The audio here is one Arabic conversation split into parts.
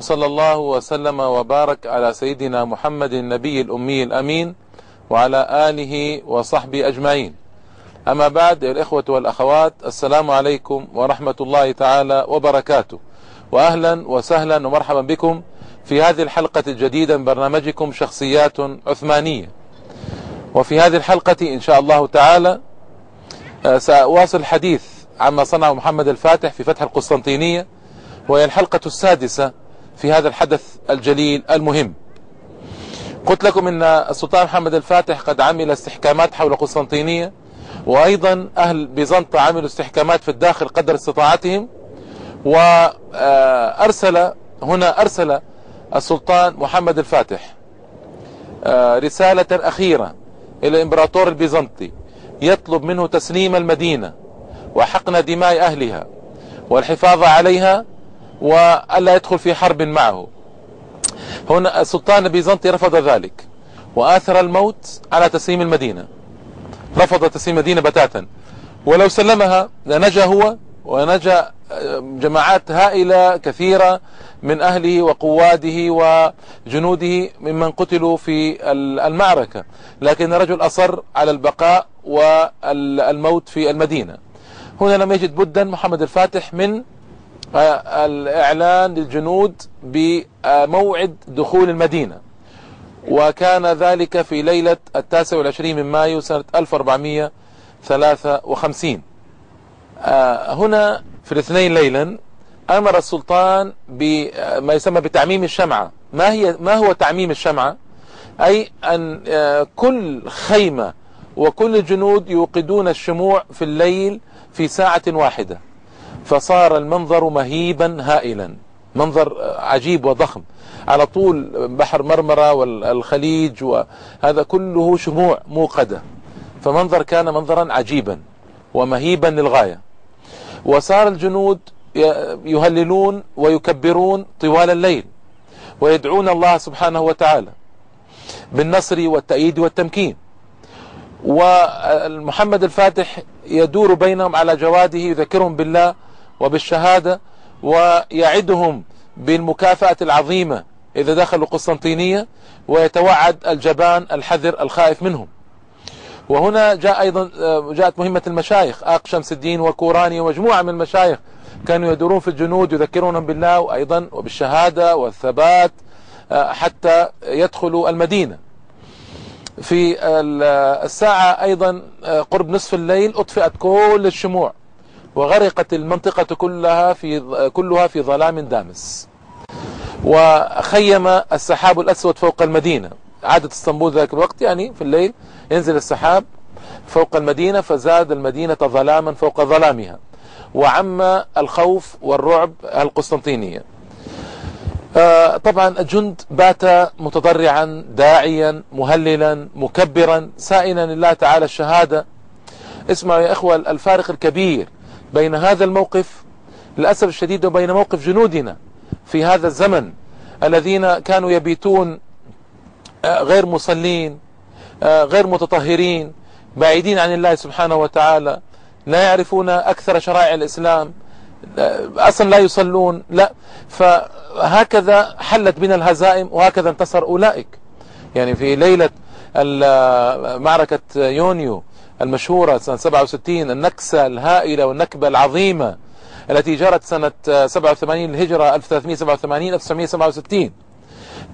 صلى الله وسلم وبارك على سيدنا محمد النبي الأمي الأمين وعلى آله وصحبه أجمعين. أما بعد الإخوة والأخوات السلام عليكم ورحمة الله تعالى وبركاته. وأهلا وسهلا ومرحبا بكم في هذه الحلقة الجديدة من برنامجكم شخصيات عثمانية. وفي هذه الحلقة إن شاء الله تعالى سأواصل الحديث عما صنعه محمد الفاتح في فتح القسطنطينية وهي الحلقة السادسة في هذا الحدث الجليل المهم. قلت لكم إن السلطان محمد الفاتح قد عمل استحكامات حول قسطنطينية وأيضا أهل بيزنطة عملوا استحكامات في الداخل قدر استطاعتهم وأرسل هنا أرسل السلطان محمد الفاتح رسالة أخيرة إلى الامبراطور البيزنطي يطلب منه تسليم المدينة وحقن دماء أهلها والحفاظ عليها وألا يدخل في حرب معه. هنا السلطان البيزنطي رفض ذلك وآثر الموت على تسليم المدينة. رفض تسليم المدينة بتاتا. ولو سلمها لنجا هو ونجا جماعات هائلة كثيرة من أهله وقواده وجنوده ممن قتلوا في المعركة. لكن الرجل أصر على البقاء والموت في المدينة. هنا لم يجد بدا محمد الفاتح من الإعلان للجنود بموعد دخول المدينة. وكان ذلك في ليلة التاسع والعشرين من مايو سنة 1453 هنا في الاثنين ليلا أمر السلطان بما يسمى بتعميم الشمعة. ما هي ما هو تعميم الشمعة؟ أي أن كل خيمة وكل الجنود يوقدون الشموع في الليل في ساعة واحدة. فصار المنظر مهيبا هائلا. منظر عجيب وضخم. على طول بحر مرمرة والخليج وهذا كله شموع موقدة. فمنظر كان منظرا عجيبا ومهيبا للغاية. وصار الجنود يهللون ويكبرون طوال الليل ويدعون الله سبحانه وتعالى بالنصر والتأييد والتمكين. ومحمد الفاتح يدور بينهم على جواده يذكرهم بالله وبالشهادة ويعدهم بالمكافأة العظيمة إذا دخلوا قسطنطينية ويتوعد الجبان الحذر الخائف منهم. وهنا جاء أيضا جاءت مهمة المشايخ آق شمس الدين وكوراني ومجموعة من المشايخ كانوا يدورون في الجنود يذكرونهم بالله وأيضا وبالشهادة والثبات حتى يدخلوا المدينة. في الساعة أيضا قرب نصف الليل أطفئت كل الشموع. وغرقت المنطقة كلها في كلها في ظلام دامس. وخيم السحاب الأسود فوق المدينة. عادة اسطنبول ذلك الوقت يعني في الليل ينزل السحاب فوق المدينة فزاد المدينة ظلاما فوق ظلامها. وعم الخوف والرعب القسطنطينية. طبعا الجند بات متضرعا داعيا مهللا مكبرا سائلا لله تعالى الشهادة. اسمعوا يا إخوة الفارق الكبير بين هذا الموقف للأسف الشديد وبين موقف جنودنا في هذا الزمن الذين كانوا يبيتون غير مصلين غير متطهرين بعيدين عن الله سبحانه وتعالى لا يعرفون أكثر شرائع الإسلام أصلا لا يصلون لا. فهكذا حلت بنا الهزائم وهكذا انتصر أولئك. يعني في ليلة معركة يونيو المشهورة سنة 67 النكسة الهائلة والنكبة العظيمة التي جرت سنة 87 الهجرة 1387 1967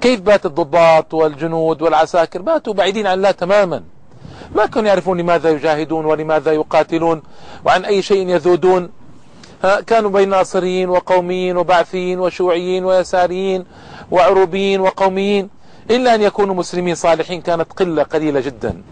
كيف بات الضباط والجنود والعساكر؟ باتوا بعيدين عن الله تماما. ما كانوا يعرفون لماذا يجاهدون ولماذا يقاتلون وعن أي شيء يذودون. كانوا بين ناصريين وقوميين وبعثيين وشيوعيين ويساريين وعروبيين وقوميين. إلا أن يكونوا مسلمين صالحين كانت قلة قليلة جدا.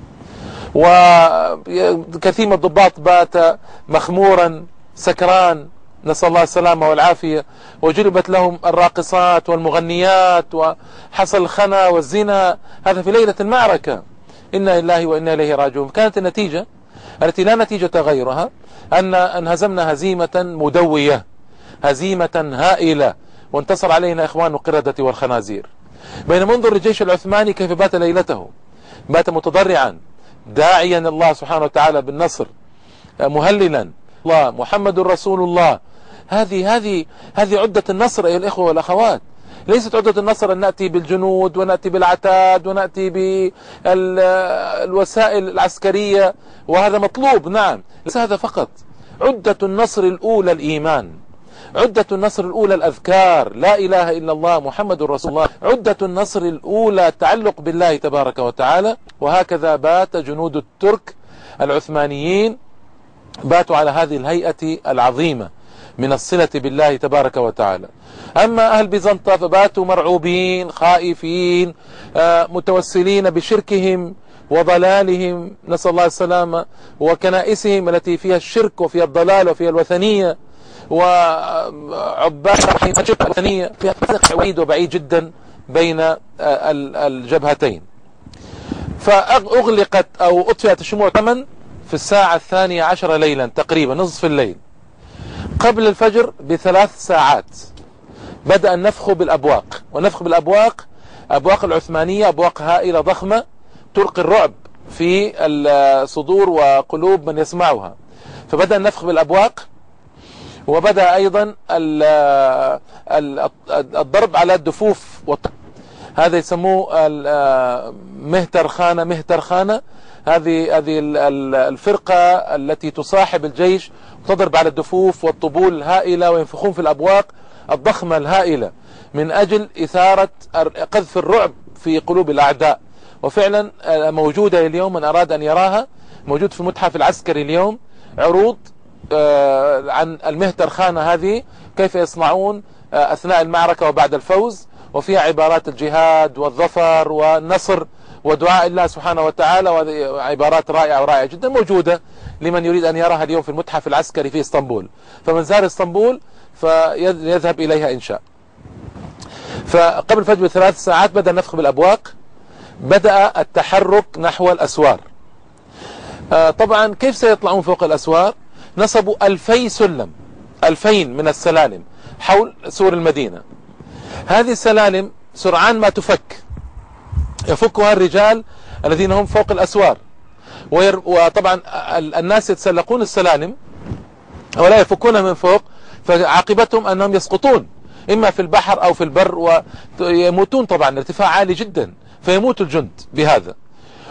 وكثير من الضباط بات مخمورا سكران نسأل الله السلامة والعافية. وجلبت لهم الراقصات والمغنيات وحصل الخنا والزنا. هذا في ليلة المعركة. إنا لله وإنا إليه راجعون. كانت النتيجة التي لا نتيجة غيرها أن انهزمنا هزيمة مدوية هزيمة هائلة وانتصر علينا إخوان القردة والخنازير. بين منظر الجيش العثماني كيف بات ليلته؟ بات متضرعا. داعيا الله سبحانه وتعالى بالنصر مهللا. الله محمد رسول الله. هذه هذه هذه عدة النصر أيها الإخوة والأخوات. ليست عدة النصر أن نأتي بالجنود ونأتي بالعتاد ونأتي بالوسائل العسكرية وهذا مطلوب نعم. ليس هذا فقط. عدة النصر الأولى الإيمان. عدة النصر الأولى الأذكار. لا إله إلا الله محمد رسول الله. عدة النصر الأولى التعلق بالله تبارك وتعالى. وهكذا بات جنود الترك العثمانيين باتوا على هذه الهيئة العظيمة من الصلة بالله تبارك وتعالى. أما أهل بيزنطة فباتوا مرعوبين خائفين آه، متوسلين بشركهم وضلالهم. نسأل الله السلامة وكنائسهم التي فيها الشرك وفيها الضلال وفيها الوثنية. وعباد الوثنية فيها فرق بعيد وبعيد جدا بين آه، الجبهتين. فأغلقت أو أطفئت الشموع ثمن في الساعة الثانية عشر ليلا تقريبا نصف الليل. قبل الفجر بثلاث ساعات بدأ النفخ بالأبواق. والنفخ بالأبواق أبواق العثمانية أبواق هائلة ضخمة تلقي الرعب في الصدور وقلوب من يسمعها. فبدأ النفخ بالأبواق وبدأ أيضا الضرب على الدفوف هذا يسموه مهتر خانة مهتر خانة. هذه هذه الفرقة التي تصاحب الجيش تضرب على الدفوف والطبول الهائلة وينفخون في الأبواق الضخمة الهائلة من أجل إثارة قذف الرعب في قلوب الأعداء. وفعلا آه، موجودة اليوم من أراد أن يراها موجود في المتحف العسكري اليوم عروض عن المهتر خانة هذه كيف يصنعون آه، أثناء المعركة وبعد الفوز وفيها عبارات الجهاد والظفر والنصر ودعاء الله سبحانه وتعالى وعبارات رائعة ورائعة جدا موجودة لمن يريد أن يراها اليوم في المتحف العسكري في إسطنبول. فمن زار إسطنبول فيذهب إليها إن شاء. فقبل الفجر بثلاث ساعات بدأ النفخ بالأبواق بدأ التحرك نحو الأسوار. آه، طبعا كيف سيطلعون فوق الأسوار؟ نصبوا ألفي سلم ألفين من السلالم حول سور المدينة. هذه السلالم سرعان ما تفك. يفكها الرجال الذين هم فوق الأسوار. وطبعا الناس يتسلقون السلالم ولا يفكونها من فوق فعاقبتهم أنهم يسقطون إما في البحر أو في البر ويموتون طبعا ارتفاع عالي جدا فيموت الجند بهذا.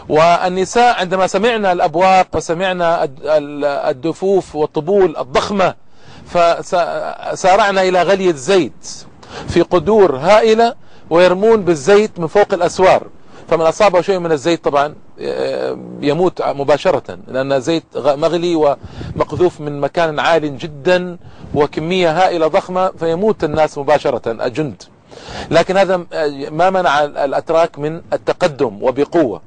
والنساء عندما سمعنا الأبواق وسمعنا الدفوف والطبول الضخمة فسارعنا إلى غلي الزيت في قدور هائلة ويرمون بالزيت من فوق الأسوار. فمن أصابه شيء من الزيت طبعا آه، يموت مباشرة لأن زيت مغلي ومقذوف من مكان عال جدا وكمية هائلة ضخمة فيموت الناس مباشرة الجند. لكن هذا آه، ما منع الأتراك من التقدم وبقوة.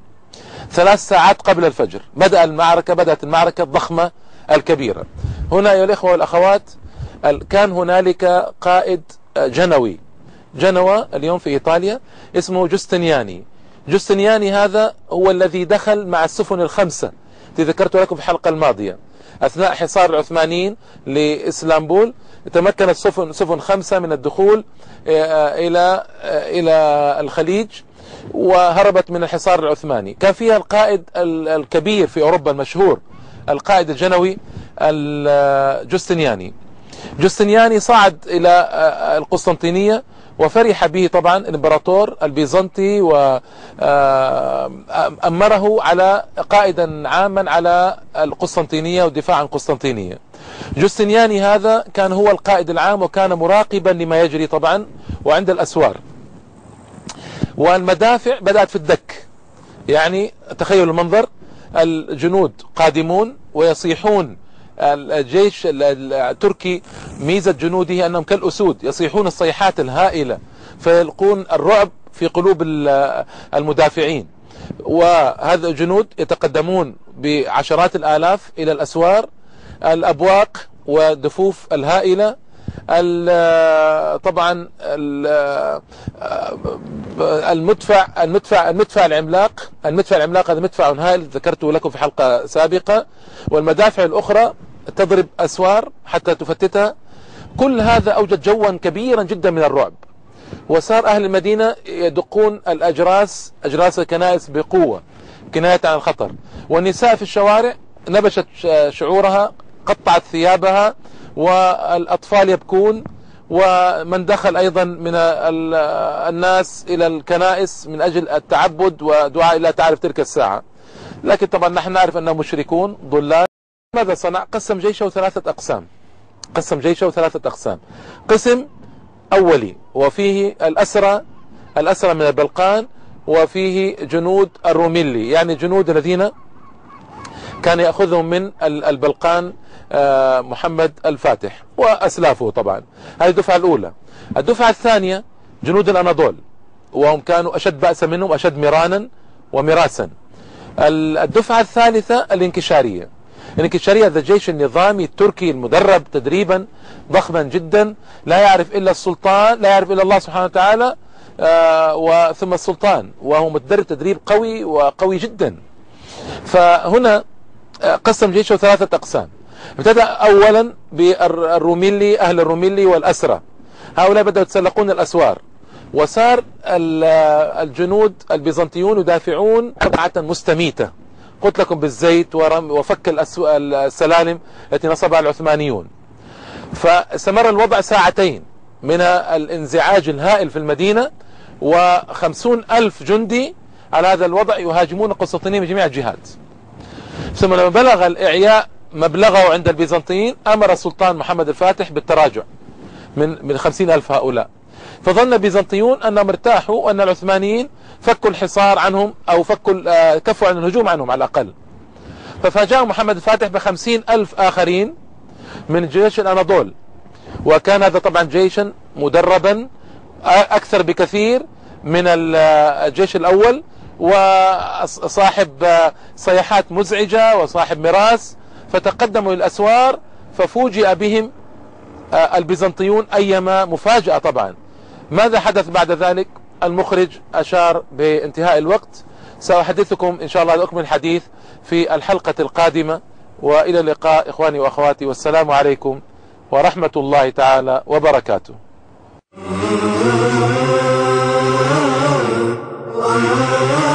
ثلاث ساعات قبل الفجر. بدأ المعركة بدأت المعركة الضخمة الكبيرة. هنا يا الإخوة والأخوات كان هنالك قائد جنوي. جنوى اليوم في إيطاليا اسمه جستنياني جستنياني هذا هو الذي دخل مع السفن الخمسة. ذكرت لكم في الحلقة الماضية. أثناء حصار العثمانيين لإسلامبول تمكنت سفن, سفن خمسة من الدخول آه، إلى آه، إلى الخليج وهربت من الحصار العثماني. كان فيها القائد الكبير في أوروبا المشهور القائد الجنوي الجستنياني جستنياني صعد إلى آه، القسطنطينية وفرح به طبعا الإمبراطور البيزنطي وأمره آه، على قائدا عاما على القسطنطينية والدفاع عن قسطنطينية جستنياني هذا كان هو القائد العام وكان مراقبا لما يجري طبعا وعند الأسوار. والمدافع بدأت في الدك. يعني تخيلوا المنظر الجنود قادمون ويصيحون الجيش التركي ميزة جنوده أنهم كالأسود يصيحون الصيحات الهائلة فيلقون الرعب في قلوب المدافعين. وهذا الجنود يتقدمون بعشرات الآلاف إلى الأسوار الأبواق والدفوف الهائلة طبعا المدفع المدفع المدفع العملاق المدفع العملاق هذا مدفع هائل ذكرته لكم في حلقة سابقة والمدافع الأخرى تضرب أسوار حتى تفتتها. كل هذا أوجد جوا كبيرا جدا من الرعب. وصار أهل المدينة يدقون الأجراس أجراس الكنائس بقوة كناية عن الخطر والنساء في الشوارع نبشت شعورها قطعت ثيابها والأطفال يبكون. ومن دخل أيضا من الناس إلى الكنائس من أجل التعبد ودعاء تعالى في تلك الساعة. لكن طبعا نحن نعرف أنهم مشركون ضلال. ماذا صنع؟ قسم جيشه ثلاثة أقسام. قسم جيشه ثلاثة أقسام. قسم أولي وفيه الأسرى الأسرى من البلقان وفيه جنود الروميلي. يعني جنود الذين كان يأخذهم من البلقان آه، محمد الفاتح وأسلافه طبعا. هذه الدفعة الأولى. الدفعة الثانية جنود الأناضول وهم كانوا أشد بأسا منهم أشد مرانا ومراسا. الدفعة الثالثة الانكشارية. الانكشارية هذا الجيش النظامي التركي المدرب تدريبا ضخما جدا لا يعرف إلا السلطان لا يعرف إلا الله سبحانه وتعالى آه، وثم السلطان وهو متدرب تدريب قوي وقوي جدا. فهنا آه، قسم جيشه ثلاثة أقسام. ابتدأ أولا بالروميلي أهل الروميلي والأسرة هؤلاء بدأوا يتسلقون الأسوار. وصار الجنود البيزنطيون يدافعون قطعة مستميتة. قلت لكم بالزيت وفك السلالم التي نصبها العثمانيون. فاستمر الوضع ساعتين من الانزعاج الهائل في المدينة وخمسون ألف جندي على هذا الوضع يهاجمون قسطنطينية من جميع الجهات. ثم لما بلغ الإعياء مبلغه عند البيزنطيين أمر السلطان محمد الفاتح بالتراجع من من خمسين ألف هؤلاء. فظن البيزنطيون أنهم ارتاحوا وأن العثمانيين فكوا الحصار عنهم أو فكوا آه، كفوا عن الهجوم عنهم على الأقل. ففاجأ محمد الفاتح بخمسين ألف آخرين من جيش الأناضول. وكان هذا طبعا جيشا مدربا أكثر بكثير من الجيش الأول وصاحب صيحات مزعجة وصاحب مراس فتقدموا للأسوار ففوجئ بهم البيزنطيون أيما مفاجأة طبعا. ماذا حدث بعد ذلك؟ المخرج أشار بانتهاء الوقت. سأحدثكم إن شاء الله أكمل الحديث في الحلقة القادمة وإلى اللقاء إخواني وأخواتي. والسلام عليكم ورحمة الله تعالى وبركاته. Oh